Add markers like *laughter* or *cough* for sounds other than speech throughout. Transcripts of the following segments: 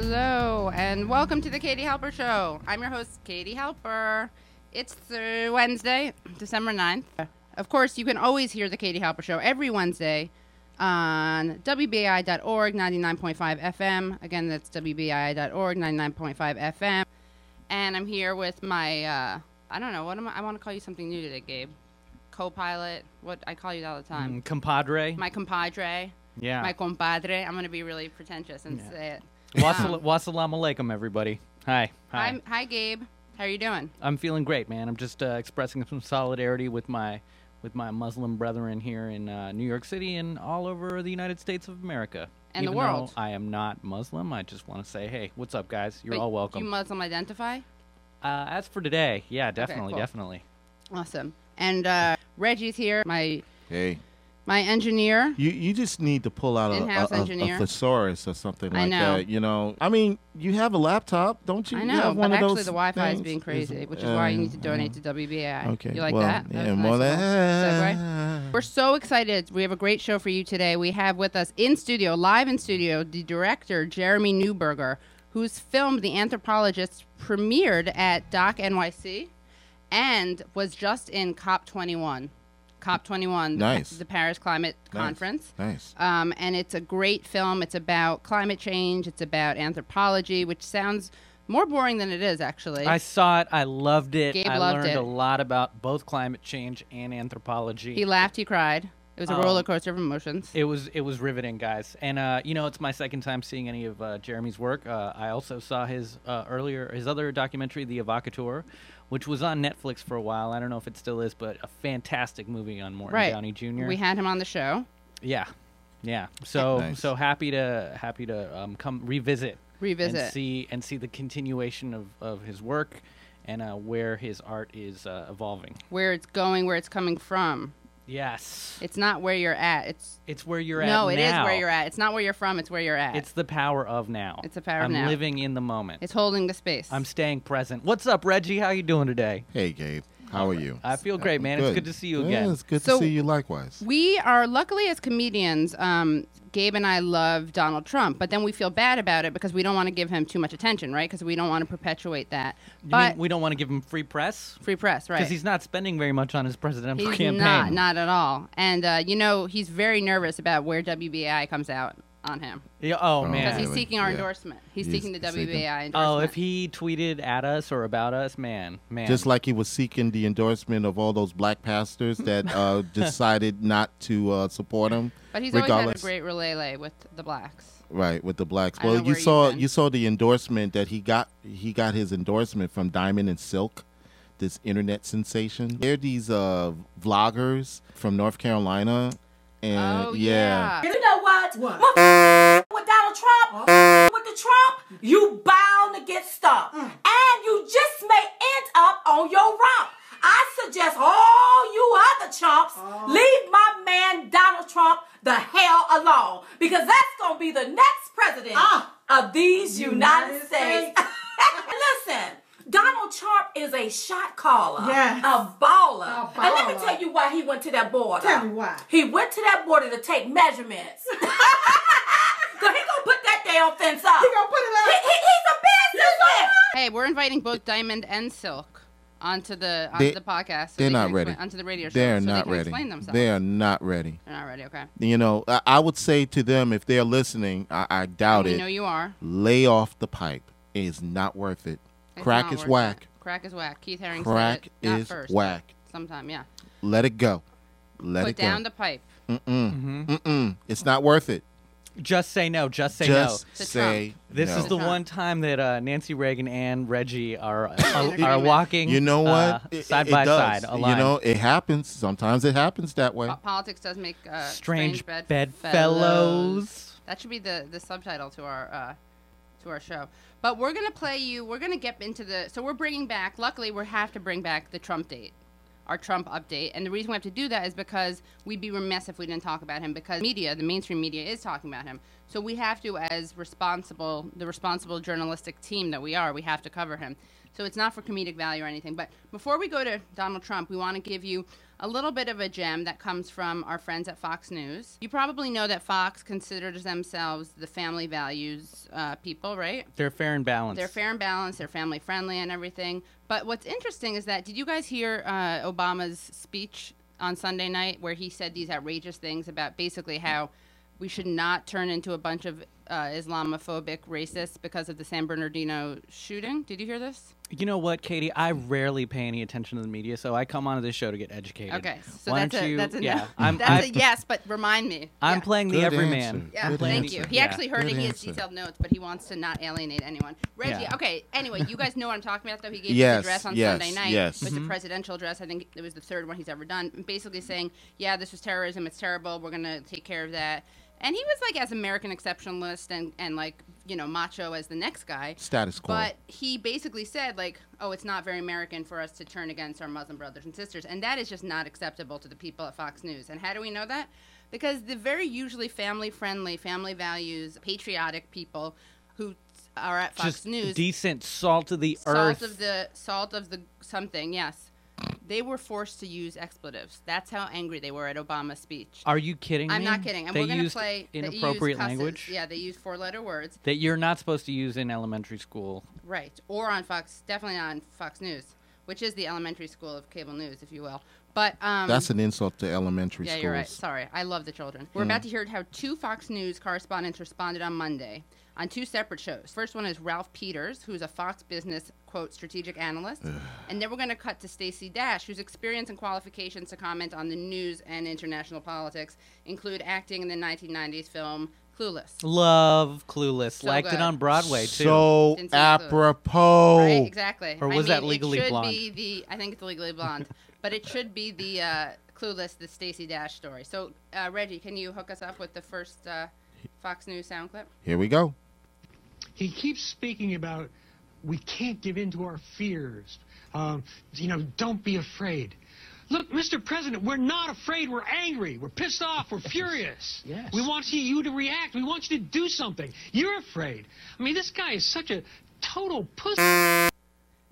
Hello, and welcome to the Katie Halper Show. I'm your host, Katie Halper. It's uh, Wednesday, December 9th. Of course, you can always hear the Katie Halper Show every Wednesday on WBAI.org, 99.5 FM. Again, that's WBAI.org, 99.5 FM. And I'm here with my, uh, I don't know, what am I? I want to call you something new today, Gabe. Co pilot. What I call you all the time. Mm, compadre. My compadre. yeah. My compadre. I'm going to be really pretentious and Yeah. say it. Wassal- *laughs* Wassalamu alaikum, everybody. Hi. Hi. Hi, hi, Gabe. How are you doing? I'm feeling great, man. I'm just uh, expressing some solidarity with my with my Muslim brethren here in uh, New York City and all over the United States of America. And the Even though world. I am not Muslim. I just want to say, hey, what's up, guys? You're But all welcome. You Muslim identify? uh, as for today, yeah, definitely, cool. definitely. Awesome. And uh, Reggie's here, my Hey, my engineer. you you just need to pull out a, a, a, a thesaurus or something I like know. that. You know, I mean, you have a laptop, don't you? I You know, have but of actually the Wi-Fi is being Is- crazy, which is why you need to uh, donate to WBAI. Okay, You like well, that? That Yeah, nice segue. that. We're so excited. We have a great show for you today. We have with us in studio, live in studio, the director, Jeremy Newberger, whose film, The Anthropologist, premiered at Doc NYC and was just in COP21. COP21, the- Nice. the Paris Climate Nice. Conference. Nice. Um, and it's a great film. It's about climate change. It's about anthropology, which sounds more boring than it is, actually. I saw it. I loved it. Gabe I loved learned it. a lot about both climate change and anthropology. he laughed. He cried. It was a Um, roller coaster of emotions. It was it was riveting, guys. And uh, you know, it's my second time seeing any of uh, Jeremy's work. Uh, I also saw his uh, earlier his other documentary, The Evocateur, which was on Netflix for a while. I don't know if it still is, but a fantastic movie on Morton right. Downey Jr. We had him on the show. yeah, yeah. So Nice. so happy to happy to um, come revisit Revisit. and see and see the continuation of, of his work and uh, where his art is uh, evolving. where it's going, where it's coming from. Yes, It's not where you're at. It's it's where you're at. no, at. it is now. where you're at. It's not where you're from. It's where you're at. It's the power of now. It's the power of now. I'm living in the moment. It's holding the space. I'm staying present. What's up, Reggie? How you doing today? Hey, Gabe. How are you? I feel great, man. It's good to see you again. Yeah, again. it's good So- to see you likewise. we are luckily as comedians. Um, Gabe and I love Donald Trump, but then we feel bad about it because we don't want to give him too much attention, right? Because we don't want to perpetuate that. You but mean we don't want to give him free press free press, right? because he's not spending very much on his presidential He's campaign. not, not at all. And uh, you know, he's very nervous about where WBAI comes out on him Yeah, oh, Oh, because he's seeking our Yeah. endorsement. He's, He's seeking the seeking- WBAI endorsement. Oh, if he tweeted at us or about us, man, man. Just like he was seeking the endorsement of all those black pastors that uh, *laughs* decided not to uh, support him. but he's always had a regardless. great relay with the blacks. Right with the blacks. I don't Well, you where you've saw been. you saw the endorsement that he got. He got his endorsement from Diamond and Silk, this internet sensation. They're these uh, vloggers from North Carolina, and oh yeah, You know what? What? With Donald Trump, with the Trump, you bound to get stuck. Mm. And you just may end up on your rump. I suggest all you other chumps oh. leave my man Donald Trump the hell alone. Because that's going to be the next president ah. of these United, States. *laughs* Listen. Donald Trump is a shot caller, Yes. a baller. A And let me tell you why he went to that border. Tell me why. He went to that border to take measurements. *laughs* so he gonna put that damn fence up. He gonna put it up. he, he's a businessman. Hey, we're inviting both Diamond and Silk onto the onto They- the podcast. so they're they not ready. explain- Onto the radio show. they're so not they ready. Explain themselves. They are not ready. They're not ready. Okay. You know, I, I would say to them if they're listening, I, I doubt we it. You know you are. Lay off the pipe. It is not worth it. It's Crack not is worth whack. it. Crack is whack. Keith Haring Crack said it. Not is first, whack. but Sometime, yeah. Let it go. Let it go. Put it down go. the pipe. Mm-mm. Mm-mm. It's not worth it. just say no. Just say no. Just To say This no. is the one time that uh, Nancy Reagan and Reggie are *laughs* are, are walking. You know what? uh, It- side it by does. side, a You know, it happens. Sometimes it happens that way. Po- politics does make uh, strange, bed bedfellows. That should be the the subtitle to our uh, to our show. But we're gonna play you. We're gonna get into the. So we're bringing back. Luckily, we have to bring back the Trump date, our Trump update. And the reason we have to do that is because we'd be remiss if we didn't talk about him. Because media, the mainstream media, is talking about him. So we have to, as responsible, the responsible journalistic team that we are, we have to cover him. So it's not for comedic value or anything. But before we go to Donald Trump, we want to give you a little bit of a gem that comes from our friends at Fox News. You probably know that Fox considers themselves the family values uh, people, right? They're fair and balanced. They're fair and balanced. They're family friendly and everything. But what's interesting is that did you guys hear uh, Obama's speech on Sunday night where he said these outrageous things about basically how we should not turn into a bunch of uh, Islamophobic racists because of the San Bernardino shooting? Did you hear this? You know what, Katie? I rarely pay any attention to the media, so I come onto this show to get educated. Okay, so Why that's don't a you? that's a yeah. no. I'm that's I, a yes, but remind me. I'm Yeah. playing the Good everyman. Yeah, Good thank answer. you. He Yeah. actually heard Good it. He has detailed notes, but he wants to not alienate anyone. Reggie, Yeah. okay. Anyway, you guys know what I'm talking about, though. He gave Yes, his address on yes, Sunday night. yes. It was Mm-hmm. a presidential address. I think it was the third one he's ever done. Basically saying, yeah, this was terrorism. It's terrible. We're gonna take care of that. And he was like as American exceptionalist and and like you know macho as the next guy. Status quo. But he basically said, like, oh, it's not very American for us to turn against our Muslim brothers and sisters. And that is just not acceptable to the people at Fox News. And how do we know that? Because the very usually family friendly, family values, patriotic people who are at Fox Just News, decent salt of the salt earth. of the salt of the something, yes. They were forced to use expletives. That's how angry they were at Obama's speech. Are you kidding me? I'm me? not kidding. And they we're going to used play they use inappropriate cusses. language Yeah, they use four letter words. that you're not supposed to use in elementary school. Right. Or on Fox, definitely on Fox News, which is the elementary school of cable news, if you will. But um, That's an insult to elementary yeah, schools. you're right. Sorry, I love the children. We're about to hear how two Fox News correspondents responded on Monday on two separate shows. First one is Ralph Peters, who's a Fox Business quote strategic analyst, and then we're going to cut to Stacey Dash, whose experience and qualifications to comment on the news and international politics include acting in the 1990s film Clueless. Love Clueless. So Liked good. it on Broadway too. So Didn't see it, apropos. Right, exactly. Or I was that mean, Legally it should Blonde? Be the I think it's Legally Blonde, *laughs* but it should be the uh, Clueless, the Stacey Dash story. So, uh, Reggie, can you hook us up with the first uh, Fox News sound clip? Here we go. He keeps speaking about we can't give in to our fears. Um, you know, don't be afraid. Look, Mr. President, we're not afraid. We're angry. We're pissed off. We're *laughs* furious. Yes. We want you, you to react. We want you to do something. You're afraid. I mean, this guy is such a total pussy.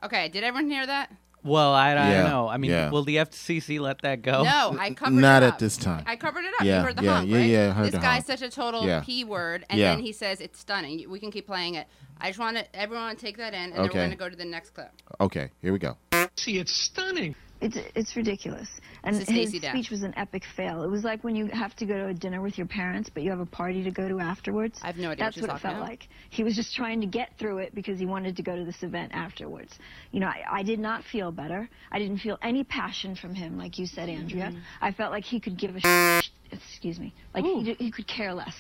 Okay, did everyone hear that? Well, I, I Yeah, don't know. I mean, yeah. will the FCC let that go? No, I covered Not it up. Not at this time. I covered it up. Yeah, you heard the yeah, hump, yeah, right? yeah, I heard this the guy's hump. such a total Yeah. p word, and Yeah. then he says it's stunning. We can keep playing it. I just want to everyone to take that in, and then we're going to go to the next clip. Okay, here we go. See, it's stunning. It's it's ridiculous. And his speech was an epic fail. It was like when you have to go to a dinner with your parents, but you have a party to go to afterwards. I have no idea what That's she's what it felt about. like. He was just trying to get through it because he wanted to go to this event afterwards. You know, I, I did not feel better. I didn't feel any passion from him, like you said, Andrea. Mm-hmm. I felt like he could give a sh- excuse me, like he, he could care less.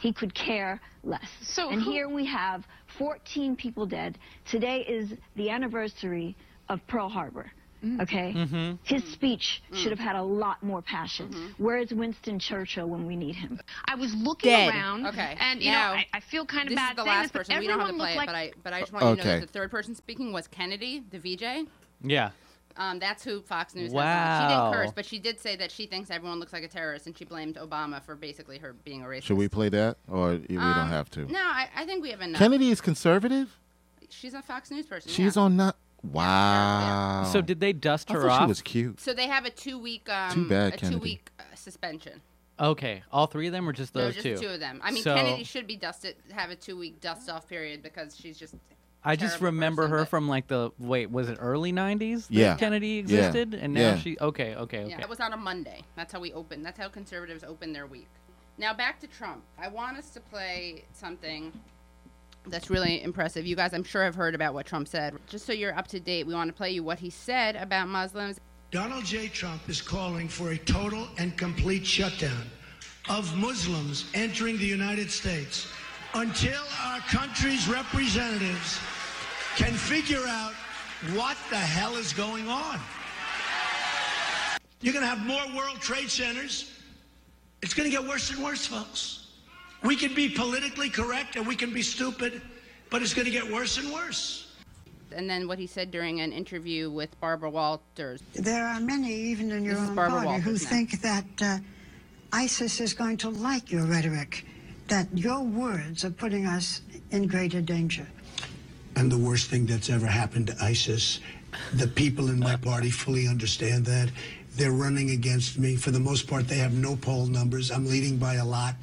He could care less. So and here we have 14 people dead. Today is the anniversary of Pearl Harbor. Mm. Okay? His speech should have had a lot more passion. Mm-hmm. Where is Winston Churchill when we need him? I was looking Dead. around, Okay, and you now, know, I, I feel kind of This bad is the last this, person. We don't have to everyone play it, but I but I just want you to know that the third person speaking was Kennedy, the VJ. Yeah. Um, that's who Fox News has. Wow. She didn't curse, but she did say that she thinks everyone looks like a terrorist, and she blamed Obama for basically her being a racist. Should we play that, or we don't Um, have to? No, I, I think we have enough. Kennedy is conservative. She's a Fox News person. She's yeah. on not. Wow. So did they dust I her thought off? she was cute. So they have a two week um, Too bad, a Kennedy. two week uh, suspension. Okay, all three of them, or just No, those just two? the two of them. I mean, So- Kennedy should be dusted, have a two week dust off period because she's just. I just terrible remember person, her but- from like the wait, was it early '90s? that Yeah. Kennedy Yeah. existed, and now Yeah. she. Okay, okay, okay. Yeah, it was on a Monday. That's how we open. That's how conservatives open their week. Now back to Trump. I want us to play something that's really impressive. You guys, I'm sure, have heard about what Trump said. Just so you're up to date, we want to play you what he said about Muslims. Donald J. Trump is calling for a total and complete shutdown of Muslims entering the United States until our country's representatives can figure out what the hell is going on. You're going to have more World Trade Centers. It's going to get worse and worse, folks. We can be politically correct and we can be stupid, but it's going to get worse and worse. And then what he said during an interview with Barbara Walters. There are many, even in your This own Barbara party, who now. think that uh, ISIS is going to like your rhetoric, that your words are putting us in greater danger. and the worst thing that's ever happened to ISIS. The people in my party fully understand that. They're running against me. For the most part, they have no poll numbers. I'm leading by a lot.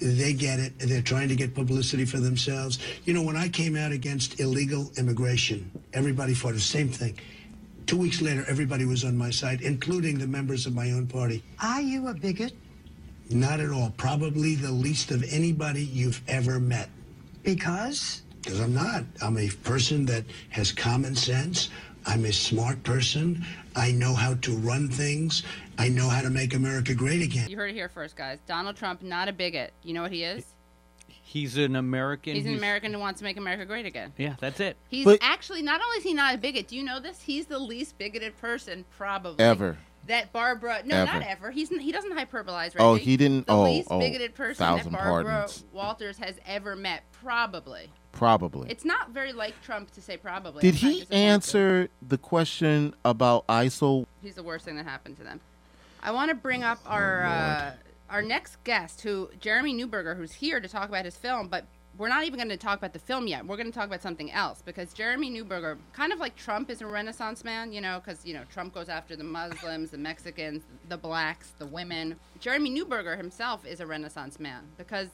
They get it. They're trying to get publicity for themselves. You know, when I came out against illegal immigration, everybody fought the same thing. Two weeks later, everybody was on my side, including the members of my own party. Are you a bigot? Not at all. Probably the least of anybody you've ever met. Because? Because I'm not. I'm a person that has common sense. I'm a smart person. I know how to run things. I know how to make America great again. You heard it here first, guys. Donald Trump, not a bigot. You know what he is? He's an American. He's an who's- American who wants to make America great again. Yeah, that's it. He's But- actually not only is he not a bigot. Do you know this? He's the least bigoted person probably Ever. That Barbara, no, not Ever. ever. He's he doesn't hyperbolize. Reggie. Oh, he didn't- The oh, least oh, bigoted person that Barbara pardons. Walters has ever met, probably. Probably. It's not very like Trump to say probably. Did I'm he answer the question about ISIL? He's the worst thing that happened to them. I want to bring up our uh, our next guest, who Jeremy Newberger, who's here to talk about his film, but we're not even going to talk about the film yet. We're going to talk about something else because Jeremy Newberger, kind of like Trump, is a Renaissance man. You know, because you know Trump goes after the Muslims, the Mexicans, the blacks, the women. Jeremy Newberger himself is a Renaissance man because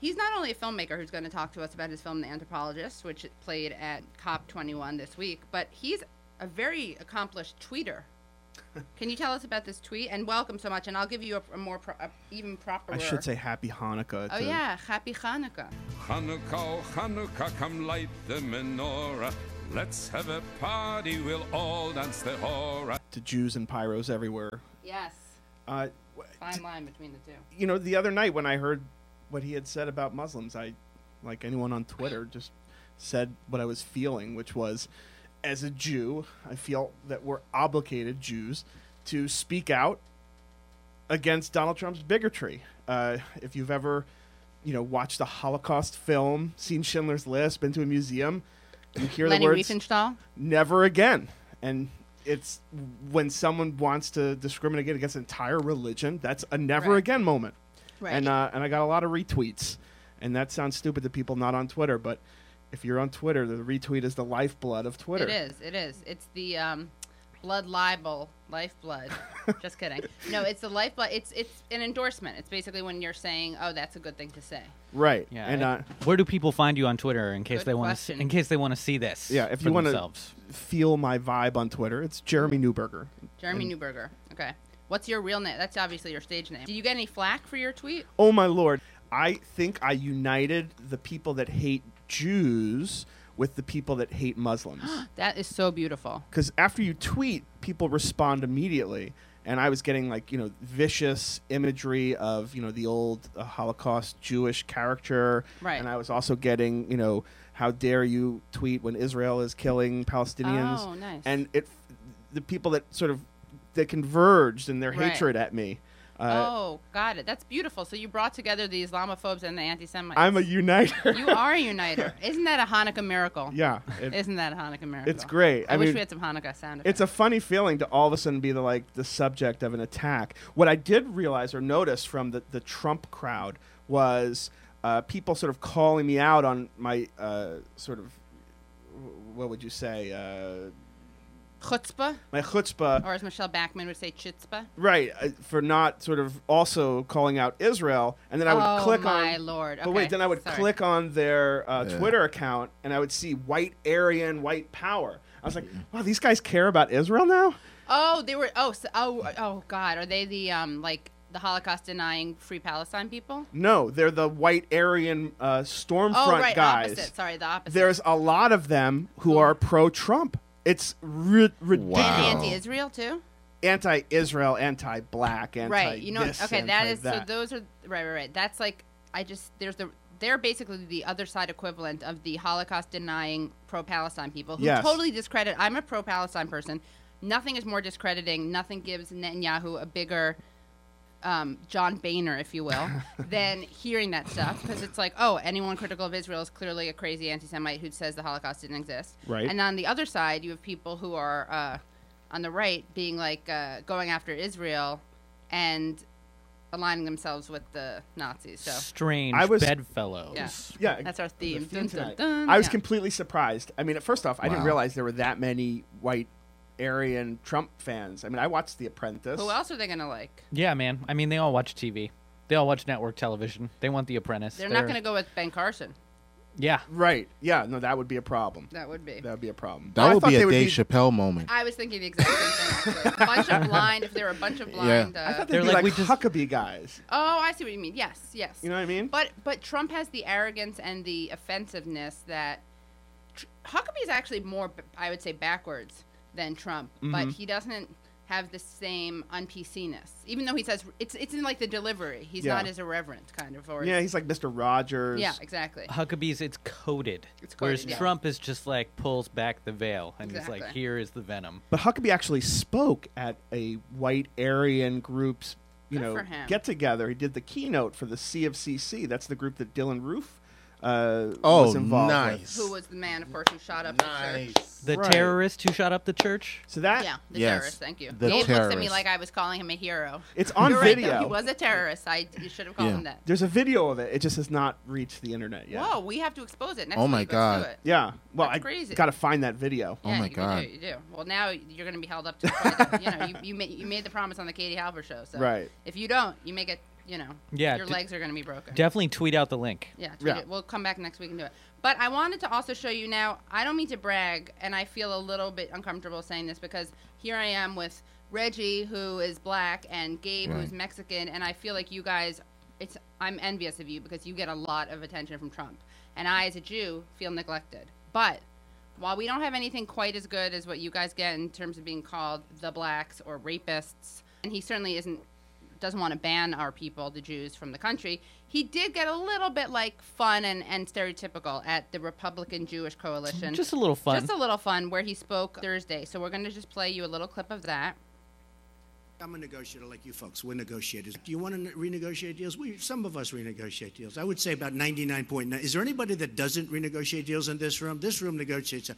he's not only a filmmaker who's going to talk to us about his film The Anthropologist, which played at COP21 this week, but he's a very accomplished tweeter. *laughs* Can you tell us about this tweet? And welcome so much. And I'll give you a, a more pro, a even proper. I should say Happy Hanukkah. Oh to- yeah, Happy Hanukkah. Hanukkah, oh Hanukkah, come light the menorah. Let's have a party, we'll all dance the hora. to Jews and pyros everywhere. Yes. Uh, Fine line between the two. you know, the other night when I heard what he had said about Muslims, I, like anyone on Twitter, just said what I was feeling, which was, as a Jew, I feel that we're obligated, Jews, to speak out against Donald Trump's bigotry. Uh, if you've ever, you know, watched a Holocaust film, seen Schindler's List, been to a museum, you hear Leni the words Riefenstahl. never again. And it's when someone wants to discriminate against an entire religion, that's a never Right. again moment. Right. And uh, and I got a lot of retweets, and that sounds stupid to people not on Twitter, but if you're on Twitter, the retweet is the lifeblood of Twitter. It is. It is. It's the um, blood libel, lifeblood. *laughs* Just kidding. No, it's the lifeblood. It's it's an endorsement. It's basically when you're saying, "Oh, that's a good thing to say." Right. Yeah. And uh, Where do people find you on Twitter in case they want to in case they want to see this? yeah, if for you want to feel my vibe on Twitter, it's Jeremy Newberger. Jeremy Newberger. Okay. What's your real name? That's obviously your stage name. Did you get any flack for your tweet? Oh my lord. I think I united the people that hate Jews with the people that hate Muslims. *gasps* That is so beautiful. because after you tweet, people respond immediately. And I was getting like you know vicious imagery of you know the old uh, Holocaust Jewish character, Right. And I was also getting you know how dare you tweet when Israel is killing Palestinians? Oh, nice. And it, the people that sort of they converged in their Right. hatred at me. Uh, oh, got it. That's beautiful. So you brought together the Islamophobes and the anti-Semites. I'm a uniter. You are a *laughs* uniter. Isn't that a Hanukkah miracle? Yeah, Isn't that a Hanukkah miracle? It's great. I, I wish we had some Hanukkah sound effects. It's a funny feeling to all of a sudden be the like the subject of an attack. What I did realize or notice from the, the Trump crowd was uh, people sort of calling me out on my uh, sort of what would you say uh, chutzpah, my chutzpah, or as Michele Bachmann would say, chutzpah. right? Uh, for not sort of also calling out Israel, and then I would Oh, click my on. My lord. But wait, then I would sorry. click on their uh, Yeah. Twitter account, and I would see white Aryan, white power. I was like, wow, these guys care about Israel now. Oh, they were. Oh, so, oh, oh, God. Are they the um like the Holocaust denying Free Palestine people? No, they're the white Aryan uh, Stormfront oh, right. guys. Opposite. Sorry, the opposite. There's a lot of them who are pro-Trump. It's ri- ridiculous. Wow. anti-Israel too. Anti-Israel, anti-black, anti right. You know. okay. That is. So those are right. Right. Right. That's like. I just. There's the. They're basically the other side equivalent of the Holocaust denying pro-Palestine people who Yes. totally discredit. I'm a pro-Palestine person. Nothing is more discrediting. Nothing gives Netanyahu a bigger um, John Boehner, if you will, *laughs* than hearing that stuff because it's like, oh, anyone critical of Israel is clearly a crazy anti-Semite who says the Holocaust didn't exist. Right. And on the other side, you have people who are uh, on the right being like uh, going after Israel and aligning themselves with the Nazis. So Strange I was- bedfellows. yeah, yeah, that's our theme. the theme Dun, dun, tonight. dun. I was Yeah. completely surprised. I mean, at first off, I didn't realize there were that many white Aryan Trump fans. I mean, I watched The Apprentice. Who else are they gonna like? Yeah, man. I mean, they all watch TV. They all watch network television. They want The Apprentice. They're not gonna go with Ben Carson. Yeah. Right. Yeah. No, that would be a problem. That would be. That would be a problem. That I would be a Dave Chappelle moment. I was thinking the exact same thing. Actually. a bunch of *laughs* blind. If there were a bunch of blind. I Uh, thought they'd be like, Huckabee guys. Oh, I see what you mean. Yes, yes. You know what I mean? But but Trump has the arrogance and the offensiveness that tr- Huckabee is actually more, I would say, backwards than Trump. But Mhm. he doesn't have the same un-PC-ness. Even though he says it's it's in like the delivery. He's Yeah. not as irreverent, kind of. Or Yeah, he's like Mr. Rogers. Yeah, exactly. Huckabee's it's coded. It's Whereas coded, yeah. Trump is just like pulls back the veil and he's like, here is the venom. But Huckabee actually spoke at a white Aryan group's, you Good know, get together. He did the keynote for the CFCC. That's the group that Dylann Roof uh, Oh, was involved nice. Who was the man, of course, who shot up the church? The Right. terrorist who shot up the church? So that Yeah, the Yes, terrorist. Thank you. the Gabe looks at me like I was calling him a hero. It's on You're right, though. video. He was a terrorist. I you should have called Yeah. him that. There's a video of it. It just has not reached the internet yet. Whoa, we have to expose it. Next Oh my week. God. it. Yeah. Well, That's I crazy. got to find that video. Oh yeah, my you God. Do, you do. Well, now you're going to be held up to quite you know you you made, you made the promise on the Katie Halper show. So Right. if you don't, you make it. You know, Yeah, your d- legs are going to be broken. Definitely tweet out the link. Yeah, tweet Yeah. It. we'll come back next week and do it. But I wanted to also show you now. I don't mean to brag, and I feel a little bit uncomfortable saying this because here I am with Reggie, who is black, and Gabe, who's Mexican, and I feel like you guys. It's I'm envious of you because you get a lot of attention from Trump, and I, as a Jew, feel neglected. But while we don't have anything quite as good as what you guys get in terms of being called the blacks or rapists, and he certainly isn't doesn't want to ban our people, the Jews, from the country. He did get a little bit like fun and, and stereotypical at the Republican Jewish Coalition. Just a little fun. Just a little fun where he spoke Thursday. So we're going to just play you a little clip of that. I'm a negotiator like you folks. We're negotiators. Do you want to renegotiate deals? We, some of us renegotiate deals. I would say about 99.9. Is there anybody that doesn't renegotiate deals in this room? This room negotiates.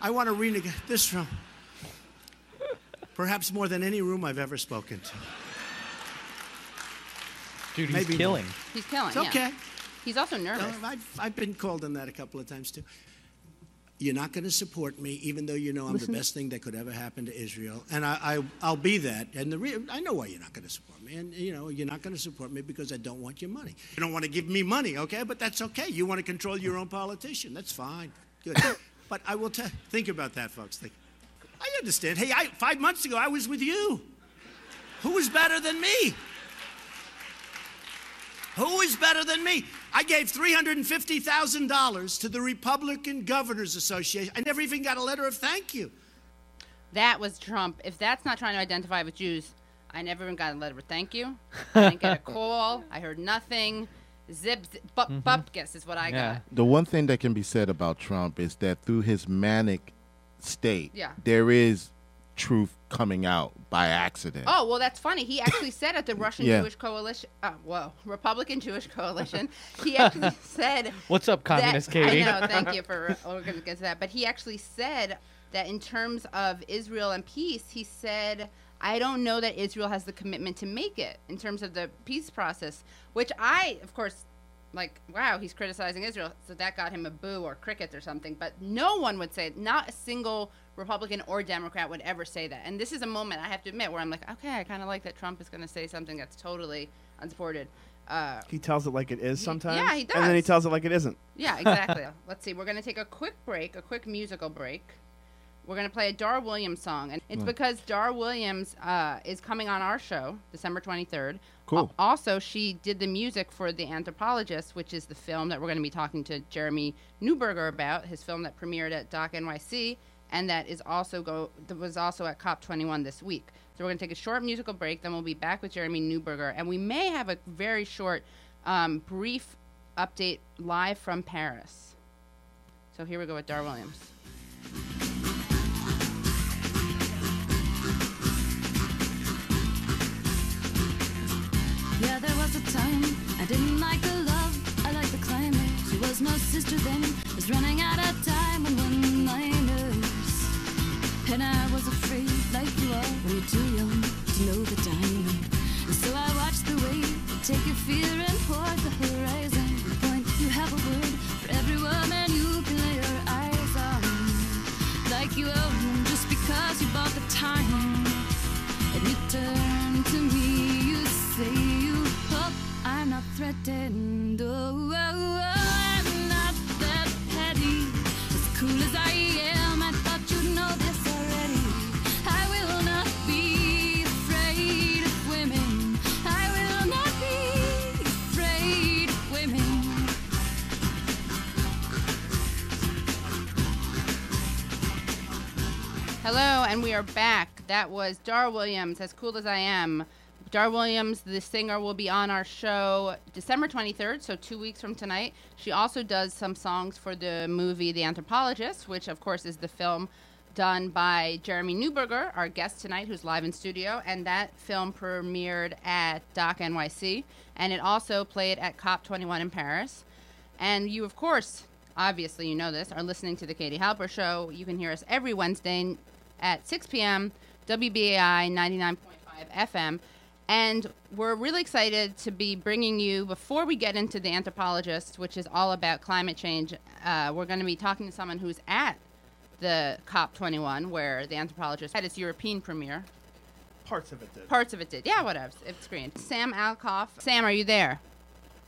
I want to renegotiate this room. Perhaps more than any room I've ever spoken to. Dude, he's Maybe more. killing. He's killing. It's yeah. okay. He's also nervous. No, I've, I've been called on that a couple of times too. You're not going to support me, even though you know I'm Listen. the *laughs* best thing that could ever happen to Israel, and I, I I'll be that. And the re- I know why you're not going to support me, and you know you're not going to support me because I don't want your money. You don't want to give me money, okay? But that's okay. You want to control your own politician. That's fine. Good. *laughs* but I will tell. Think about that, folks. Think. I understand. Hey, I, five months ago I was with you. Who was better than me? Who is better than me? I gave $350,000 to the Republican Governors Association. I never even got a letter of thank you. That was Trump. If that's not trying to identify with Jews, I never even got a letter of thank you. I didn't get a *laughs* call. I heard nothing. Zip, zip bup, mm-hmm. bupkis is what I got. The one thing that can be said about Trump is that through his manic state, Yeah. there is truth coming out by accident. Oh well, that's funny. He actually said at the *laughs* Russian Yeah. Jewish Coalition, uh, whoa, Republican Jewish Coalition, he actually *laughs* said, What's up, that- Communist Katie? I know, thank *laughs* you for we're gonna get to that. But he actually said that in terms of Israel and peace, he said, I don't know that Israel has the commitment to make it in terms of the peace process, which I, of course. Like wow, he's criticizing Israel, so that got him a boo or crickets or something. But no one would say, not a single Republican or Democrat would ever say that. And this is a moment I have to admit where I'm like, okay, I kind of like that Trump is going to say something that's totally unsupported. Uh, He tells it like it is sometimes. yeah, he does. And then he tells it like it isn't. yeah, exactly. *laughs* Let's see. We're going to take a quick break, a quick musical break. We're going to play a Dar Williams song. And it's Mm. because Dar Williams uh, is coming on our show December 23rd. Cool. Al- Also, she did the music for The Anthropologist, which is the film that we're going to be talking to Jeremy Newberger about, his film that premiered at Doc NYC and that is also go that was also at COP21 this week. So we're going to take a short musical break, then we'll be back with Jeremy Newberger, and we may have a very short, um, brief update live from Paris. So here we go with Dar Williams. Are back. That was Dar Williams, As Cool as I Am. Dar Williams, the singer, will be on our show December 23rd, so two weeks from tonight. She also does some songs for the movie The Anthropologist, which, of course, is the film done by Jeremy Newberger, our guest tonight, who's live in studio. And that film premiered at Doc NYC, and it also played at COP21 in Paris. And you, of course, obviously you know this, are listening to the Katie Halper Show. You can hear us every Wednesday at 6 p.m. WBAI 99.5 FM. And we're really excited to be bringing you, before we get into The Anthropologist, which is all about climate change, uh, we're going to be talking to someone who's at the COP21, where The Anthropologist had its European premiere. Parts of it did. Parts of it did. Yeah, whatever. It's screened. Sam Alcoff. Sam, are you there?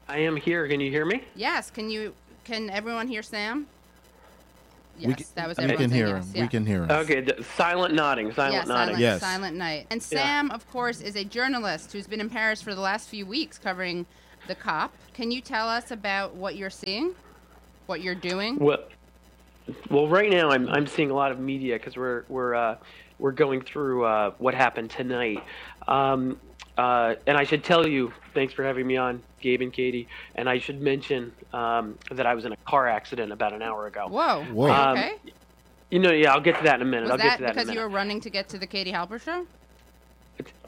I am here. Can you hear me? Yes. Can you? Can everyone hear Sam? Yes, We can- that was we can hear yes, him. yeah. We can hear him. Okay, d- silent nodding, silent yeah, nodding. silent, Yes. silent night. And Yeah. Sam, of course, is a journalist who's been in Paris for the last few weeks covering the COP. Can you tell us about what you're seeing, what you're doing? Well, well, right now I'm I'm seeing a lot of media because we're we're uh, we're going through uh, what happened tonight. Um, uh, and I should tell you, thanks for having me on, Gabe and Katie. And I should mention um, that I was in a car accident about an hour ago. Whoa. Whoa. You Um, okay? You know, yeah, I'll get to that in a minute. Was I'll that get to that because in a you were running to get to the Katie Halper show?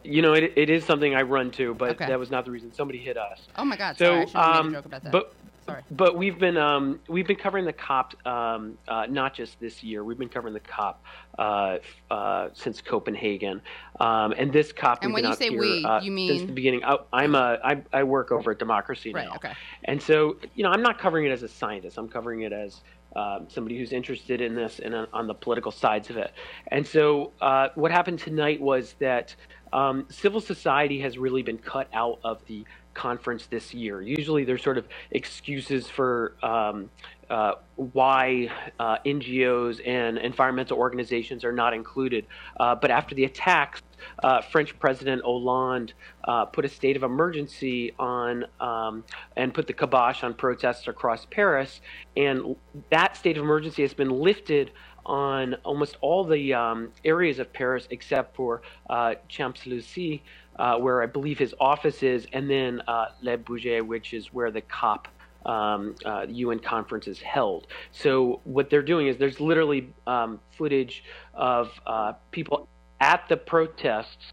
You know, it, it is something I run to, but Okay. that was not the reason. Somebody hit us. Oh my God! So, sorry, I should have um, made a joke about that. But sorry. but we've been um, we've been covering the COP um, uh, not just this year. We've been covering the COP uh, uh, since Copenhagen, um, and this COP. And when you say we, uh, you since mean- the beginning. I, I'm a I, I work over at Democracy Right. now, Okay. and so you know I'm not covering it as a scientist. I'm covering it as um, somebody who's interested in this and on- on the political sides of it. And so uh, what happened tonight was that um, civil society has really been cut out of the conference this year. Usually there's sort of excuses for um, uh, why uh, NGOs and environmental organizations are not included. Uh, but after the attacks, uh, French President Hollande uh, put a state of emergency on um, and put the kibosh on protests across Paris. And that state of emergency has been lifted on almost all the um, areas of Paris except for uh, Champs-Élysées, uh, where I believe his office is, and then uh, Le Bourget, which is where the COP um, uh, UN conference is held. So what they're doing is there's literally um, footage of uh, people at the protests,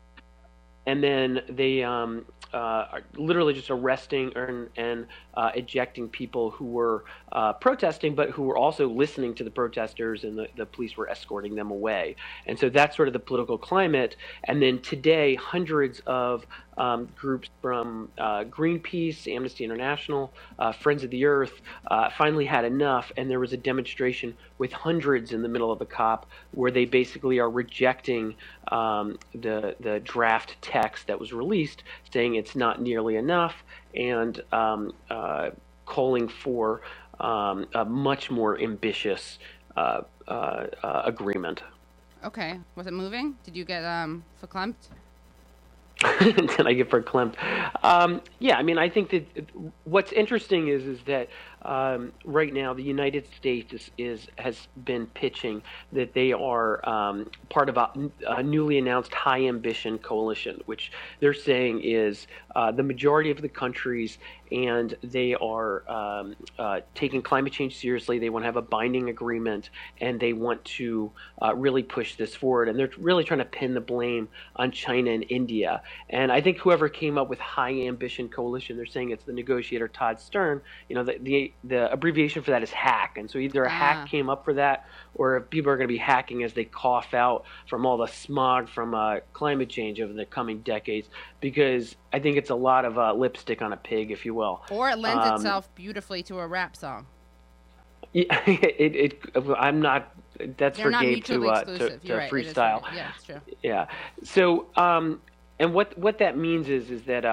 and then they um, uh, are literally just arresting and, and uh, ejecting people who were uh, protesting, but who were also listening to the protesters, and the, the police were escorting them away. And so that's sort of the political climate. And then today, hundreds of um, groups from uh, Greenpeace, Amnesty International, uh, Friends of the Earth uh, finally had enough, and there was a demonstration with hundreds in the middle of the COP where they basically are rejecting um, the the draft text that was released, saying it's not nearly enough, and um, uh, calling for um, a much more ambitious uh, agreement. Okay. Was it moving? Did you get um verklempt? *laughs* Did I get verklempt? Um, yeah, I mean, I think that what's interesting is is that um, right now the United States is, is has been pitching that they are um, part of a, a newly announced high ambition coalition, which they're saying is uh, the majority of the countries, and they are um, uh, taking climate change seriously. They want to have a binding agreement, and they want to uh, really push this forward. And they're really trying to pin the blame on China and India. And I think whoever came up with High Ambition Coalition, they're saying it's the negotiator Todd Stern. You know, the the, the abbreviation for that is hack. And so either a Ah. hack came up for that, or if people are going to be hacking as they cough out from all the smog from uh, climate change over the coming decades, because I think it's a lot of uh, lipstick on a pig, if you will. Or it lends Um, itself beautifully to a rap song. Yeah, *laughs* it, it, I'm not that's They're for not Gabe to uh, to, to right. Freestyle. right. Yeah, it's true. Yeah. So, um, and what what that means is is that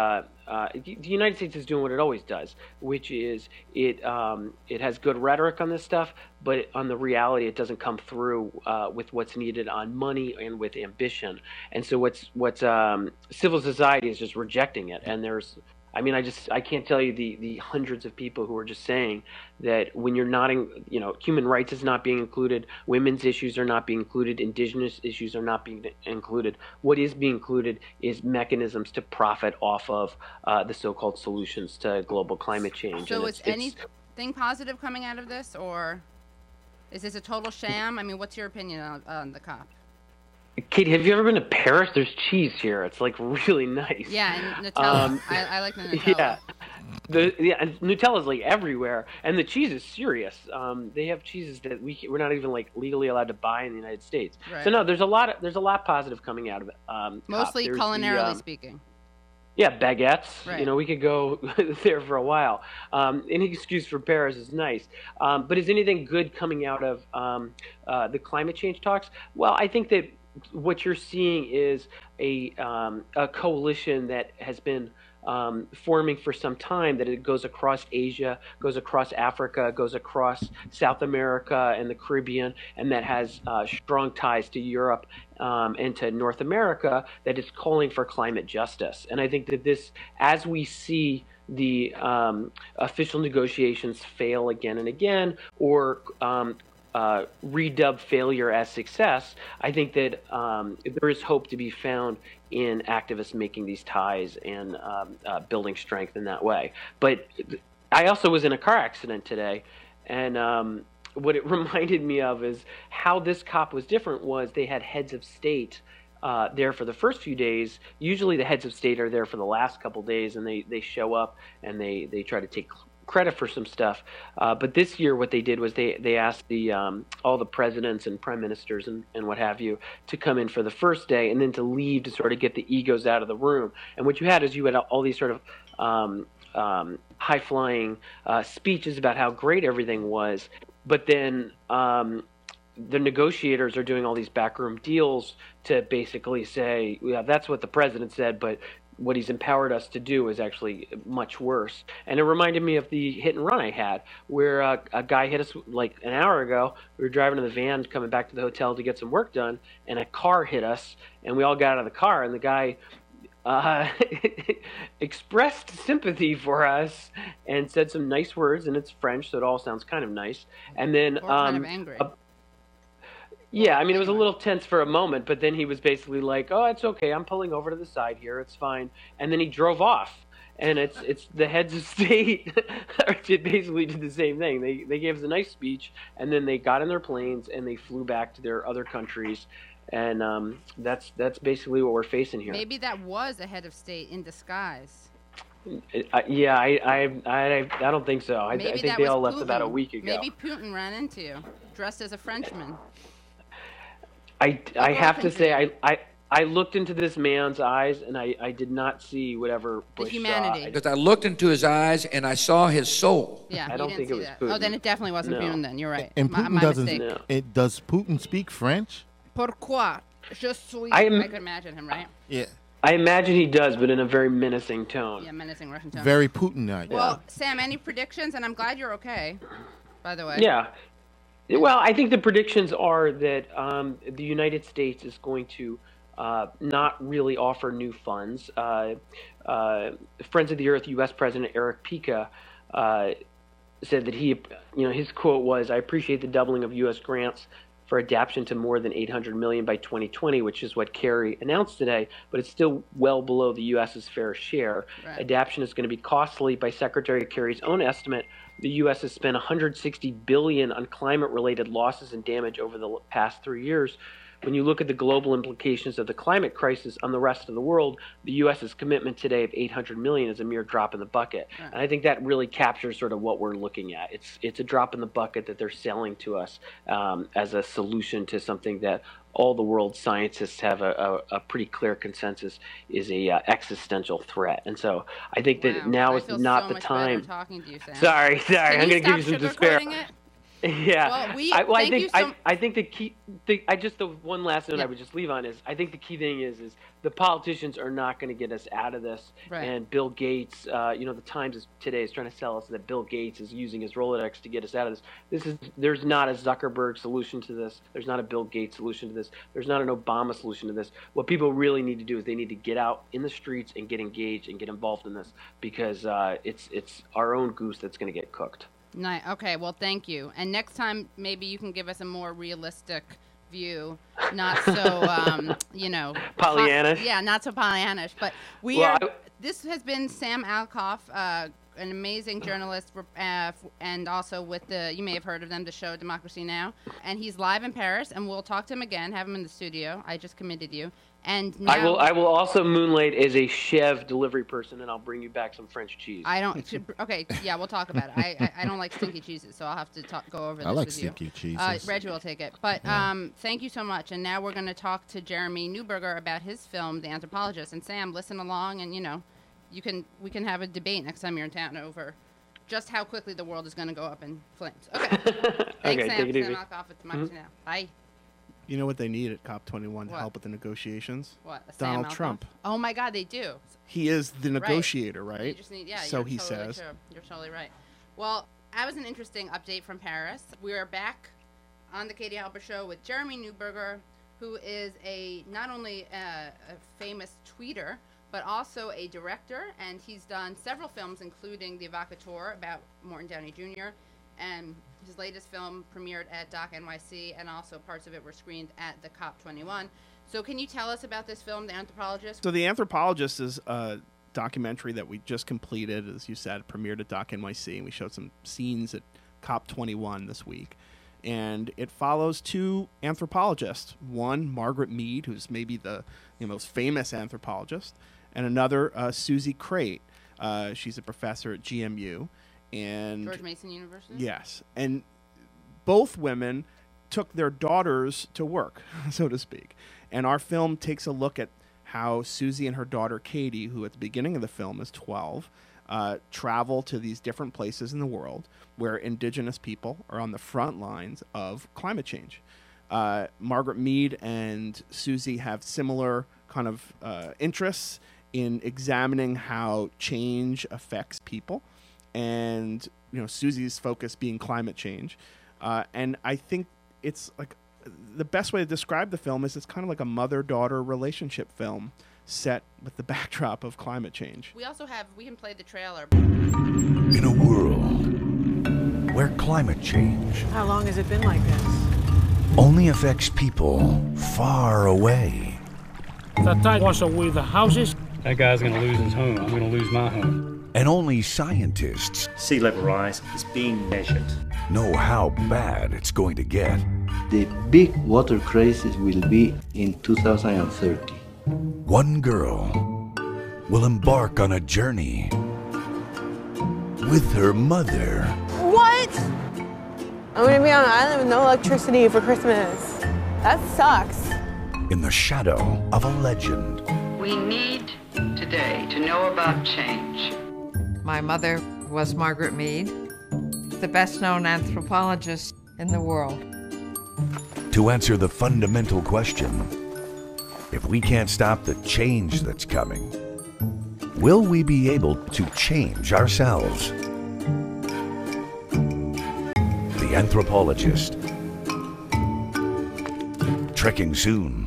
uh, the the United States is doing what it always does, which is it um, it has good rhetoric on this stuff, but on the reality, it doesn't come through uh, with what's needed on money and with ambition. And so, what's what's um, civil society is just rejecting it, and there's I mean, I just I can't tell you the the hundreds of people who are just saying that when you're not in, you know, human rights is not being included, women's issues are not being included, indigenous issues are not being included. What is being included is mechanisms to profit off of uh, the so-called solutions to global climate change. So is anything positive coming out of this, or is this a total sham? I mean, what's your opinion on, on the cop? Katie, have you ever been to Paris? There's cheese here. It's like really nice. Yeah, and Nutella. Um, I, I like the *laughs* Nutella. Yeah. The yeah, and Nutella's like everywhere, and the cheese is serious. Um, they have cheeses that we we're not even like legally allowed to buy in the United States. Right. So no, there's a lot of, there's a lot positive coming out of it. Um, Mostly There's the, culinarily um, speaking. yeah, baguettes. Right. You know, we could go *laughs* there for a while. Um, any excuse for Paris is nice. Um, but is anything good coming out of um, uh, the climate change talks? Well, I think that what you're seeing is a, um, a coalition that has been um, forming for some time that it goes across Asia, goes across Africa, goes across South America and the Caribbean, and that has uh, strong ties to Europe um, and to North America that is calling for climate justice. And I think that this, as we see the um, official negotiations fail again and again, or um, uh, redub failure as success, I think that um, there is hope to be found in activists making these ties and um, uh, building strength in that way. But I also was in a car accident today, and um, what it *laughs* reminded me of is how this cop was different was they had heads of state uh, there for the first few days. Usually the heads of state are there for the last couple days, and they, they show up and they, they try to take credit for some stuff. Uh, but this year, what they did was they they asked the um, all the presidents and prime ministers and, and what have you to come in for the first day and then to leave to sort of get the egos out of the room. And what you had is you had all these sort of um, um, high flying uh, speeches about how great everything was, but then. Um, the negotiators are doing all these backroom deals to basically say, yeah, that's what the president said, but what he's empowered us to do is actually much worse. And it reminded me of the hit and run I had, where uh, a guy hit us like an hour ago. We were driving in the van coming back to the hotel to get some work done, and a car hit us, and we all got out of the car, and the guy. Uh, *laughs* expressed sympathy for us and said some nice words, and it's French, so it all sounds kind of nice. And then, Or kind um, of angry. a- yeah, I mean, it was a little tense for a moment, but then he was basically like, "Oh, it's okay. I'm pulling over to the side here. It's fine." And then he drove off. And it's it's the heads of state *laughs* basically did the same thing. They they gave us a nice speech, and then they got in their planes and they flew back to their other countries, and um, that's that's basically what we're facing here. Maybe that was a head of state in disguise. Uh, yeah, I, I I I don't think so. I, I think they all left about a week ago. Maybe Putin ran into you, dressed as a Frenchman. I, I have to say I, I I looked into this man's eyes and I, I did not see whatever Bush humanity. saw. Because I looked into his eyes and I saw his soul. Yeah, I you don't didn't think it see was that. Putin. Oh, then it definitely wasn't No. Putin. Then you're right. And my, Putin my doesn't. mistake. It, does Putin speak French? Pourquoi? Je suis. I am- I could imagine him, right? Yeah. I imagine he does, but in a very menacing tone. Yeah, menacing Russian tone. Very Putin-like. Well, Sam, any predictions? And I'm glad you're okay. By the way. Yeah. Well, I think the predictions are that um, the United States is going to uh, not really offer new funds. Uh, uh, Friends of the Earth U.S. President Erich Pica uh, said that he, you know, his quote was, "I appreciate the doubling of U.S. grants." For adaptation to more than 800 million by 2020, which is what Kerry announced today, but it's still well below the U.S.'s fair share. Right. Adaptation is going to be costly. By Secretary Kerry's own estimate, the U.S. has spent 160 billion on climate-related losses and damage over the past three years. When you look at the global implications of the climate crisis on the rest of the world, the U.S.'s commitment today of 800 million is a mere drop in the bucket, Right. and I think that really captures sort of what we're looking at. It's it's a drop in the bucket that they're selling to us um, as a solution to something that all the world scientists have a, a, a pretty clear consensus is a uh, existential threat. And so I think that Wow, now I is not so the time. better talking to you, sorry, sorry, Can I'm going to give you some despair. it? Yeah. Well, we- I, well, I think so- I, I think the key. The, I just the one last note Yeah. I would just leave on is I think the key thing is is the politicians are not going to get us out of this. Right. And Bill Gates, uh, you know, the Times is, today is trying to sell us that Bill Gates is using his Rolodex to get us out of this. This is there's not a Zuckerberg solution to this. There's not a Bill Gates solution to this. There's not an Obama solution to this. What people really need to do is they need to get out in the streets and get engaged and get involved in this because uh, it's it's our own goose that's going to get cooked. Nice. Okay. Well, thank you. And next time, maybe you can give us a more realistic view, not so, *laughs* um, you know, po- Pollyannish? yeah, not so Pollyannish. But we Well, are. I- this has been Sam Alcoff, uh, an amazing journalist, uh, and also with the you may have heard of them, the show Democracy Now. And he's live in Paris, and we'll talk to him again. Have him in the studio. I just committed you. And now I will. I will also moonlight as a chef delivery person, and I'll bring you back some French cheese. I don't. *laughs* Okay, yeah, we'll talk about it. I, I, I don't like stinky cheeses, so I'll have to talk, go over this I like with you. stinky cheeses. Uh, Reggie will take it. But um, thank you so much. And now we're going to talk to Jeremy Newberger about his film, The Anthropologist. And Sam, listen along, and you know, you can we can have a debate next time you're in town over just how quickly the world is going to go up in flames. Okay. *laughs* Thanks, Okay, Sam. take it Sam easy. Alcoff with Democracy Now. Bye. You know what they need at COP21 to What? help with the negotiations? What? a Sam Donald? Trump. Oh my God, they do. He is the negotiator, right? You just need, yeah, so you're he totally says. True. You're totally right. Well, that was an interesting update from Paris. We are back on the Katie Halper Show with Jeremy Newberger, who is a not only a, a famous tweeter but also a director, and he's done several films, including The Evocateur about Morton Downey Jr. And his latest film premiered at Doc NYC, and also parts of it were screened at the COP21. So, can you tell us about this film, The Anthropologist? So the anthropologist is a documentary that we just completed, as you said, premiered at Doc NYC, and we showed some scenes at COP21 this week. And it follows two anthropologists. One, Margaret Mead, who's maybe the you know, most famous anthropologist, and another, uh, Susie Crate. Uh, she's a professor at GMU, and George Mason University? Yes, and both women took their daughters to work, *laughs* so to speak. And our film takes a look at how Susie and her daughter Katie, who at the beginning of the film is 12, uh, travel to these different places in the world where indigenous people are on the front lines of climate change. Uh, Margaret Mead and Susie have similar kind of uh, interests in examining how change affects people and you know Susie's focus being climate change, uh, and I think it's like the best way to describe the film is it's kind of like a mother-daughter relationship film set with the *laughs* backdrop of climate change. We also have, we can play the trailer. In a world where climate change How long has it been like this? only affects people far away, That tide washed away the houses. That guy's gonna lose his home. I'm gonna lose my home. And only scientists Sea level rise is being measured. know how bad it's going to get. The big water crisis will be in 2030. One girl will embark on a journey with her mother What? I'm gonna be on an island with no electricity for Christmas. That sucks. in the shadow of a legend. We need today to know about change. My mother was Margaret Mead, the best known anthropologist in the world. To answer the fundamental question if we can't stop the change that's coming, will we be able to change ourselves? The Anthropologist. Trekking soon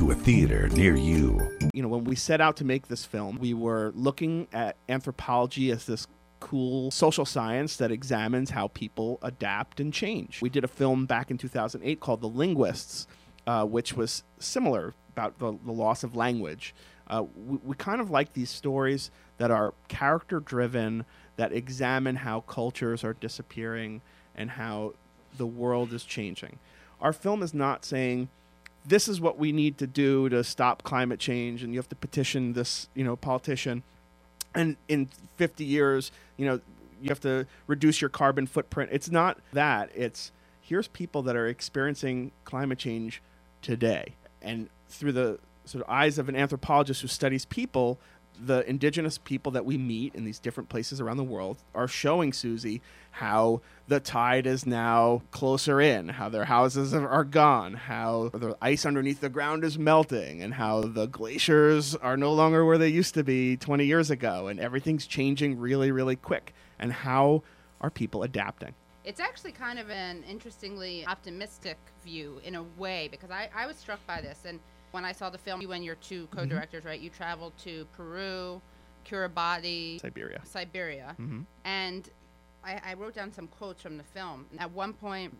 to a theater near you. You know, when we set out to make this film, we were looking at anthropology as this cool social science that examines how people adapt and change. We did a film back in 2008 called The Linguists, uh, which was similar about the, the loss of language. Uh, we, we kind of like these stories that are character driven, that examine how cultures are disappearing and how the world is changing. Our film is not saying, this is what we need to do to stop climate change and you have to petition this you know politician. And in 50 years you know you have to reduce your carbon footprint. It's not that. It's here's people that are experiencing climate change today. And through the sort of eyes of an anthropologist who studies people the indigenous people that we meet in these different places around the world are showing Susie how the tide is now closer in, how their houses are- gone, how the ice underneath the ground is melting, and how the glaciers are no longer where they used to be 20 years ago, and everything's changing really, really quick. And how are people adapting? It's actually kind of an interestingly optimistic view in a way because I, I was struck by this. And when I saw the film, you and your two Mm-hmm. co directors, right? You traveled to Peru, Kiribati, Siberia. Siberia. Mhm. And I, I wrote down some quotes from the film. At one point,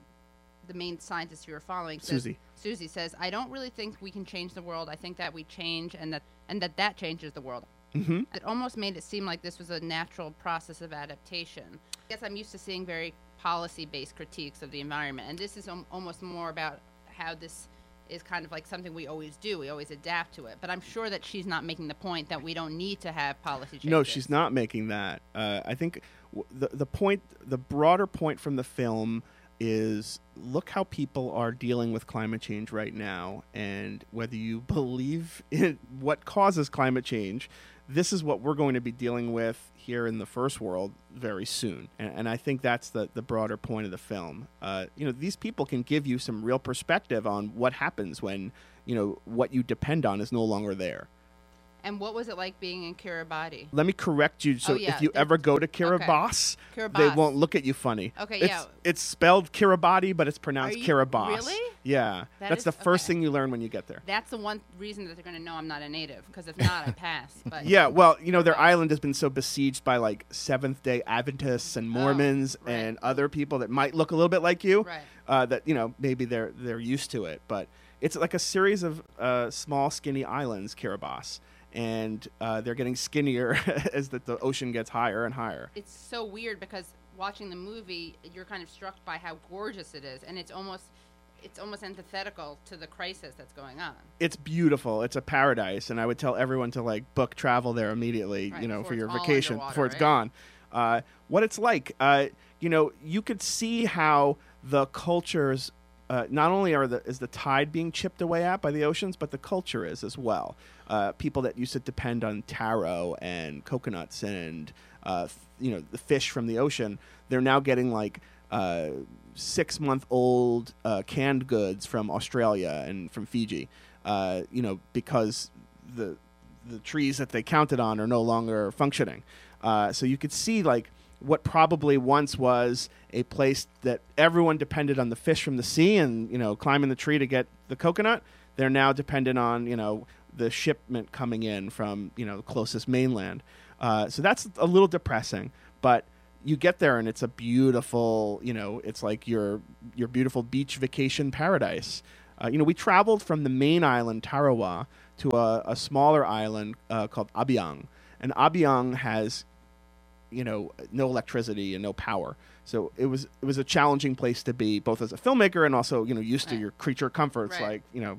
the main scientist you were following, says, Susie. Susie says, "I don't really think we can change the world. I think that we change, and that and that that changes the world." Mhm. It almost made it seem like this was a natural process of adaptation. I guess I'm used to seeing very policy-based critiques of the environment, and this is al- almost more about how this is kind of like something we always do. We always adapt to it. But I'm sure that she's not making the point that we don't need to have policy changes. No, she's not making that. Uh, I think w- the the point, the broader point from the film is look how people are dealing with climate change right now, and whether you *laughs* believe in what causes climate change, this is what we're going to be dealing with here in the first world very soon. And, and I think that's the, the broader point of the film. Uh, you know, these people can give you some real perspective on what happens when, you know, what you depend on is no longer there. And what was it like being in Kiribati? Let me correct you. So Oh, yeah, if you ever go to Kiribati, they won't look at you funny. Okay, it's, yeah. It's spelled Kiribati, but it's pronounced you- Kiribati. really? Yeah. That That's is- the first thing you learn when you get there. That's the one reason that they're going to know I'm not a native, because if not, I pass. *laughs* But Yeah, well, you know, their island has been so besieged by like Seventh day Adventists and Mormons and other people that might look a little bit like you. Right. Uh, that, you know, maybe they're they're used to it. But it's like a series of uh, small, skinny islands, Kiribati. And uh, they're getting skinnier *laughs* as the, the ocean gets higher and higher. it's so weird because watching the movie, you're kind of struck by how gorgeous it is, and it's almost it's almost antithetical to the crisis that's going on. it's beautiful. It's a paradise, and I would tell everyone to like book travel there immediately. Right, you know, for your vacation before it's right? gone. Uh, what it's like, uh, you know, you could see how the cultures. Uh, not only are the is the tide being chipped away at by the oceans, but the culture is as well. Uh, people that used to depend on taro and coconuts and uh, f- you know the fish from the ocean, they're now getting like uh, six month old uh, canned goods from Australia and from Fiji. Uh, you know because the the trees that they counted on are no longer functioning. So you could see like what probably once was a place that everyone depended on the fish from the sea and you know climbing the tree to get the coconut. They're now dependent on you know the shipment coming in from you know the closest mainland. Uh, so that's a little depressing, but you get there and it's a beautiful you know it's like your your beautiful beach vacation paradise. Uh, you know, we traveled from the main island, Tarawa, to a, a smaller island uh, called Abiang. And Abiang has, you know, no electricity and no power. So it was it was a challenging place to be, both as a filmmaker and also, you know, used to your creature comforts Right. like, you know,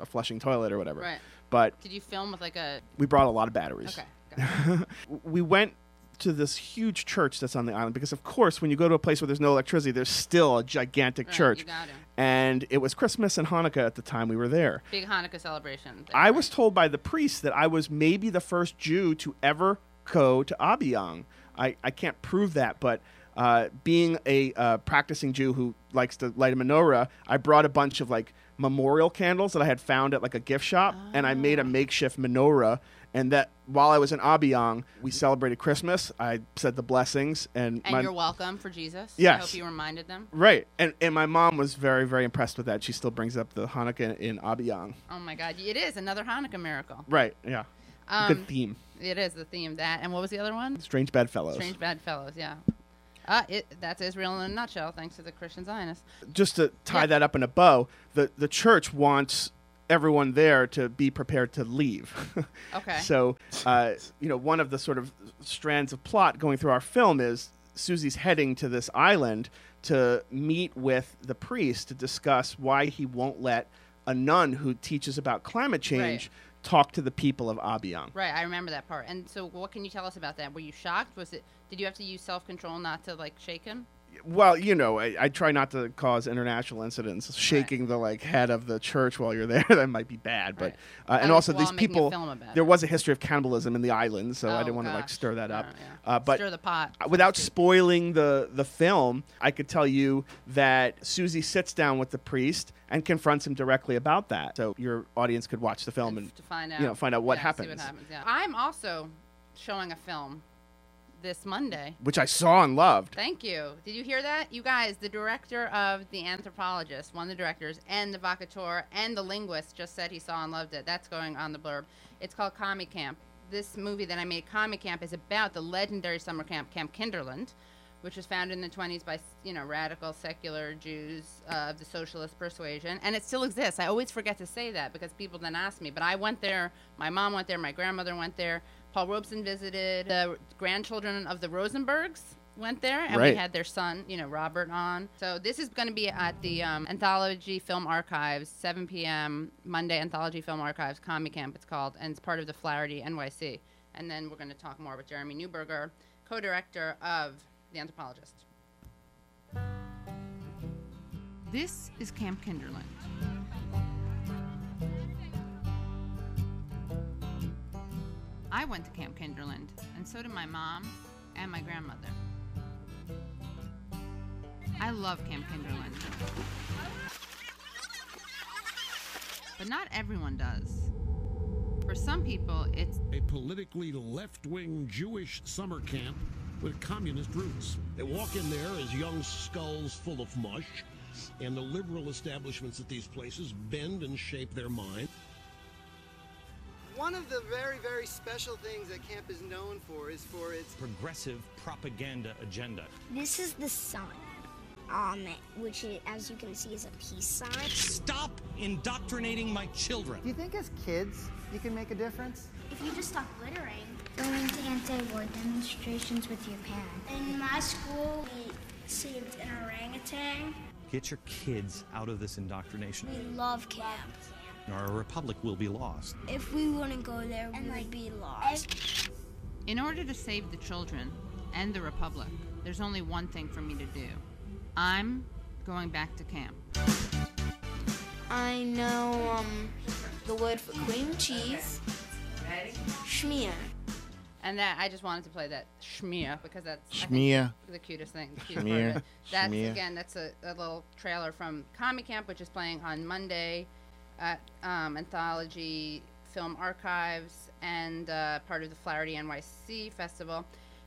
a flushing toilet or whatever. Right. But Did you film with like a? we brought a lot of batteries. Okay. *laughs* we went to this huge church that's on the island because, of course, when you go to a place where there's no electricity, there's still a gigantic Right, church. you got to. And it was Christmas and Hanukkah at the time we were there. Big Hanukkah celebration. I was told by the priest that I was maybe the first Jew to ever go to Abiang. I, I can't prove that, but uh, being a uh, practicing Jew who likes to light a menorah, I brought a bunch of like memorial candles that I had found at like a gift shop, and I made a makeshift menorah. And that while I was in Abiang, we celebrated Christmas. I said the blessings, and, And my, you're welcome for Jesus. I Yes. hope you reminded them. right, and and my mom was very very impressed with that. She still brings up the Hanukkah in Abiang. Oh my God, it is another Hanukkah miracle. Right, yeah, Um, good theme. It is the theme that, and what was the other one? Strange Bedfellows. Strange Bad Fellows. Yeah. Uh, it, that's Israel in a nutshell, thanks to the Christian Zionists. just to tie that up in a bow, the the church wants everyone there to be prepared to leave. *laughs* Okay. So, uh, you know, one of the sort of strands of plot going through our film is Susie's heading to this island to meet with the priest to discuss why he won't let a nun who teaches about climate change talk to the people of Abiang. Right, I remember that part. And so, what can you tell us about that? Were you shocked? Was it? Did you have to use self control not to like shake him? Well, you know, I, I try not to cause international incidents. Shaking the like head of the church while you're *laughs* there that might be bad. But uh, and And also these people, there was a history of cannibalism in the island, so I Oh, didn't want to like stir that up. yeah. Uh, but Stir the pot. without spoiling the the film, I could tell you that Susie sits down with the priest and confronts him directly about that. So your audience could watch the film and, to find out. you know find out what yeah, happens. What happens. Yeah. I'm also showing a film this Monday. Which I saw and loved. Thank you. Did you hear that? You guys, the director of The Anthropologist, one of the directors, and the vocateur and the linguist just said he saw and loved it. That's going on the blurb. It's called Commie Camp. This movie that I made, Commie Camp, is about the legendary summer camp, Camp Kinderland, which was founded in the 20s by, you know, radical secular Jews uh, of the socialist persuasion. And it still exists. I always forget to say that because people then ask me. But I went there. My mom went there. My grandmother went there. Paul Robeson visited. The grandchildren of the Rosenbergs went there, and Right. we had their son, you know, Robert, on. So this is going to be at the um, Anthology Film Archives, 7 p.m. Monday. Anthology Film Archives, Commie Camp, it's called, and it's part of the Flaherty NYC. And then we're going to talk more with Jeremy Newberger, co-director of The Anthropologist. This is Camp Kinderland. I went to Camp Kinderland, and so did my mom and my grandmother. I love Camp Kinderland. But not everyone does. For some people, it's a politically left wing Jewish summer camp with communist roots. They walk in there as young skulls full of mush, and the liberal establishments at these places bend and shape their mind. One of the very, very special things that camp is known for is for its progressive propaganda agenda. This is the sign, um, which, i- as you can see, is a peace sign. Stop indoctrinating my children. Do you think as kids you can make a difference? If you just stop littering, going to anti-war demonstrations with your parents. In my school, we saved an orangutan. Get your kids out of this indoctrination, We love camp. our republic will be lost. If we wouldn't go there, we would be lost. In order to save the children and the Republic, there's only one thing for me to do. I'm going back to camp. I know um, the word for cream cheese. Schmear. And that I just wanted to play that schmear because that's Schmear. the cutest thing. The cutest part of it. That's again, that's a, a little trailer from Commie Camp, which is playing on Monday at um, Anthology Film Archives and uh, part of the Flaherty NYC Festival.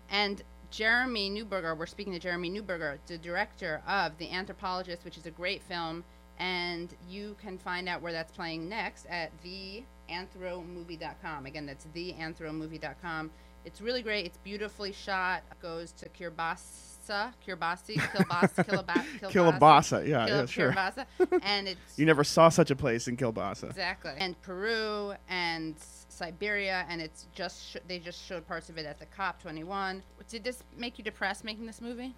And Jeremy Newberger, we're speaking to Jeremy Newberger, the director of The Anthropologist, which is a great film. And you can find out where that's playing next at theanthromovie.com. Again, that's theanthromovie.com. It's really great. It's beautifully shot. It goes to Kirbasa, Kirbasi, Kilbasa, Kilaba, Kilabasa, yeah, Kil- yeah, sure. Kirbasa. *laughs* and it's You never saw such a place in Kilbasa. Exactly. And Peru and Siberia, and it's just sh- they just showed parts of it at the COP 21. Did this make you depressed making this movie?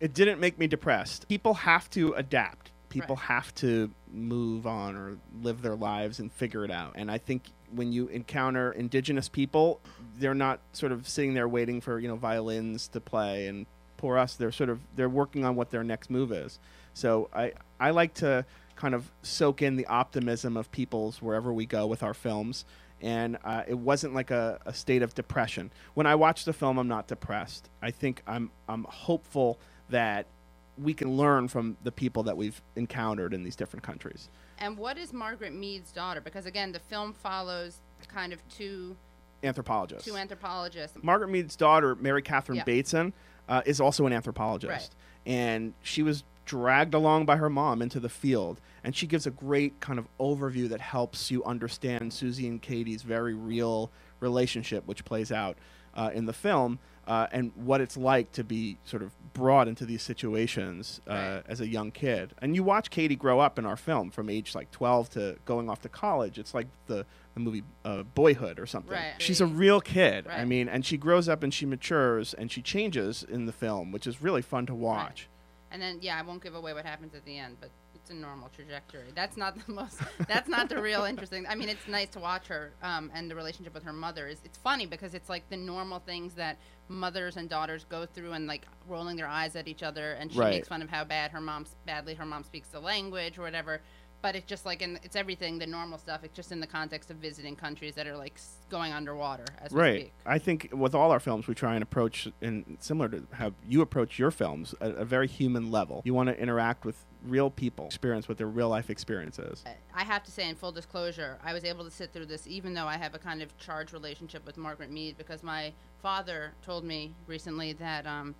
It didn't make me depressed. People have to adapt. People Right. have to move on or live their lives and figure it out. And I think when you encounter indigenous people, they're not sort of sitting there waiting for, you know, violins to play and poor us, they're sort of they're working on what their next move is. So I I like to kind of soak in the optimism of people's wherever we go with our films. And uh, it wasn't like a, a state of depression. When I watch the film, I'm not depressed. I think I'm I'm hopeful that we can learn from the people that we've encountered in these different countries. And what is Margaret Mead's daughter? Because again, the film follows kind of two Anthropologists. two anthropologists. Margaret Mead's daughter, Mary Catherine Yeah. Bateson, uh, is also an anthropologist. Right. And she was dragged along by her mom into the field. And she gives a great kind of overview that helps you understand Susie and Katie's very real relationship, which plays out uh, in the film, uh, and what it's like to be sort of brought into these situations uh, as a young kid. And you watch Katie grow up in our film from age like 12 to going off to college. It's like the, the movie uh, Boyhood or something. Right. She's a real kid. I mean, and she grows up and she matures and she changes in the film, which is really fun to watch. And then yeah, I won't give away what happens at the end, but it's a normal trajectory. That's not the *laughs* most. That's not the real interesting. I mean, it's nice to watch her um, and the relationship with her mother is. It's funny because it's like the normal things that mothers and daughters go through and like rolling their eyes at each other, and she Right. makes fun of how bad her mom's badly her mom speaks the language or whatever. But it's just like in it's everything the normal stuff. It's just in the context of visiting countries that are like going underwater as we right. speak. I think with all our films, we try and approach, and similar to how you approach your films, a, a very human level. You want to interact with real people, experience what their real life experience is. I have to say, in full disclosure, I was able to sit through this even though I have a kind of charged relationship with Margaret Mead because my father told me recently that um,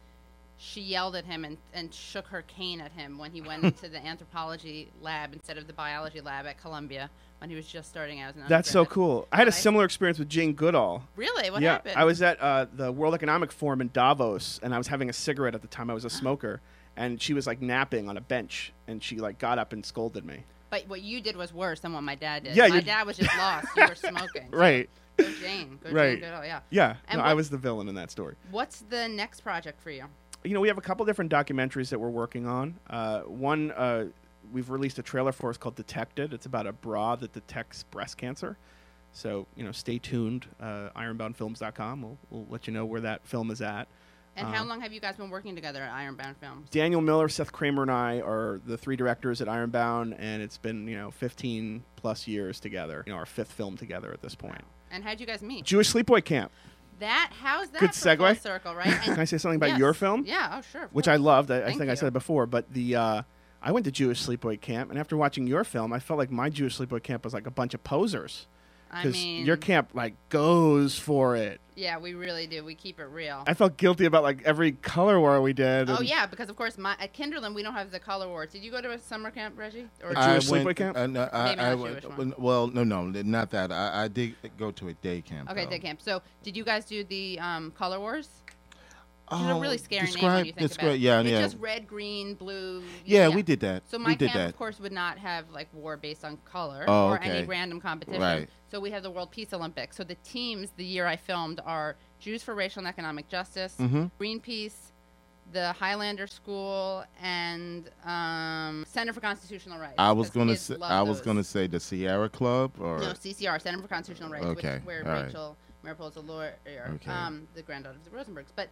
she yelled at him and, and shook her cane at him when he went *laughs* into the anthropology lab instead of the biology lab at Columbia when he was just starting out as an That's so cool. I had a similar experience with Jane Goodall. Really? What yeah, happened? I was at uh, the World Economic Forum in Davos, and I was having a cigarette at the time. I was a *gasps* smoker, and she was like napping on a bench, and she like got up and scolded me. But what you did was worse than what my dad did. Yeah, my dad was just *laughs* lost. You were smoking. *laughs* So Right. Go Jane. Go right. Jane Goodall, yeah. Yeah. And no, I was the villain in that story. What's the next project for you? you know, we have a couple different documentaries that we're working on. Uh, one uh, we've released a trailer for. It's called Detected. It's about a bra that detects breast cancer. So you know, stay tuned. Uh, IronboundFilms.com. We'll, we'll let you know where that film is at. And how long have you guys been working together at Ironbound Films? Daniel Miller, Seth Kramer, and I are the three directors at Ironbound, and it's been you know 15 plus years together. You know, our fifth film together at this point. And how'd you guys meet? Jewish Sleepaway Camp. That how's that Good segue. circle, right? *laughs* Can I say something about Yes. your film? Yeah, oh sure. Which course. I loved. I, I think I said it before, but the uh, I went to Jewish Sleepaway Camp, and after watching your film, I felt like my Jewish Sleepaway Camp was like a bunch of posers. I Because mean- your camp like goes for it. Yeah, we really do. We keep it real. I felt guilty about like every color war we did. Oh yeah, because of course, my, at Kinderland we don't have the color war. Did you go to a summer camp, Reggie? Or I Jewish went- sleepaway camp? uh, no, I, Maybe I not went- well, no, no, not that. I, I did go to a day camp. Okay, though. day camp. So, did you guys do the um, color wars? Which is Oh, a really scary name when describe- you think describe- about it. yeah, it's yeah. just red, green, blue. Yeah, we did that. So We my did camp, that. of course, would not have like war based on color Oh, or any random competition. Right. So we have the World Peace Olympics. So the teams the year I filmed are Jews for Racial and Economic Justice, Mhm. Greenpeace, the Highlander School, and um, Center for Constitutional Rights. I was gonna say, I was those. gonna say the Sierra Club or No, CCR, Center for Constitutional Rights, Okay, which where all right. Rachel Meeropol is a lawyer, Okay. um, the granddaughter of the Rosenbergs. But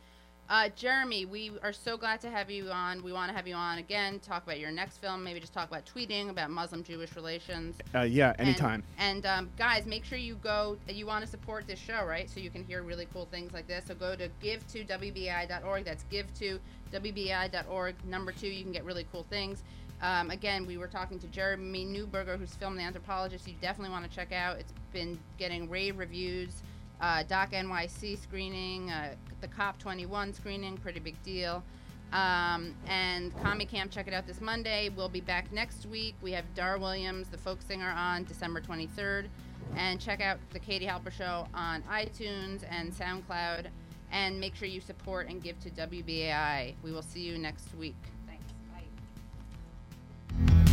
uh, Jeremy, we are so glad to have you on. We want to have you on again, talk about your next film, maybe just talk about tweeting, about Muslim-Jewish relations. Uh, yeah, anytime. And, um, guys, make sure you go. You want to support this show, right? So you can hear really cool things like this. So go to give to WBAI.org. That's give to WBAI.org. Number two, you can get really cool things. Um, again, we were talking to Jeremy Newberger, who's filmed The Anthropologist. You definitely want to check out. It's been getting rave reviews. Uh, Doc NYC screening, uh, the COP21 screening, pretty big deal. Um, and Commie Camp, check it out this Monday. We'll be back next week. We have Dar Williams, the folk singer, on December 23rd. And check out the Katie Halper Show on iTunes and SoundCloud. And make sure you support and give to WBAI. We will see you next week. Thanks. Bye.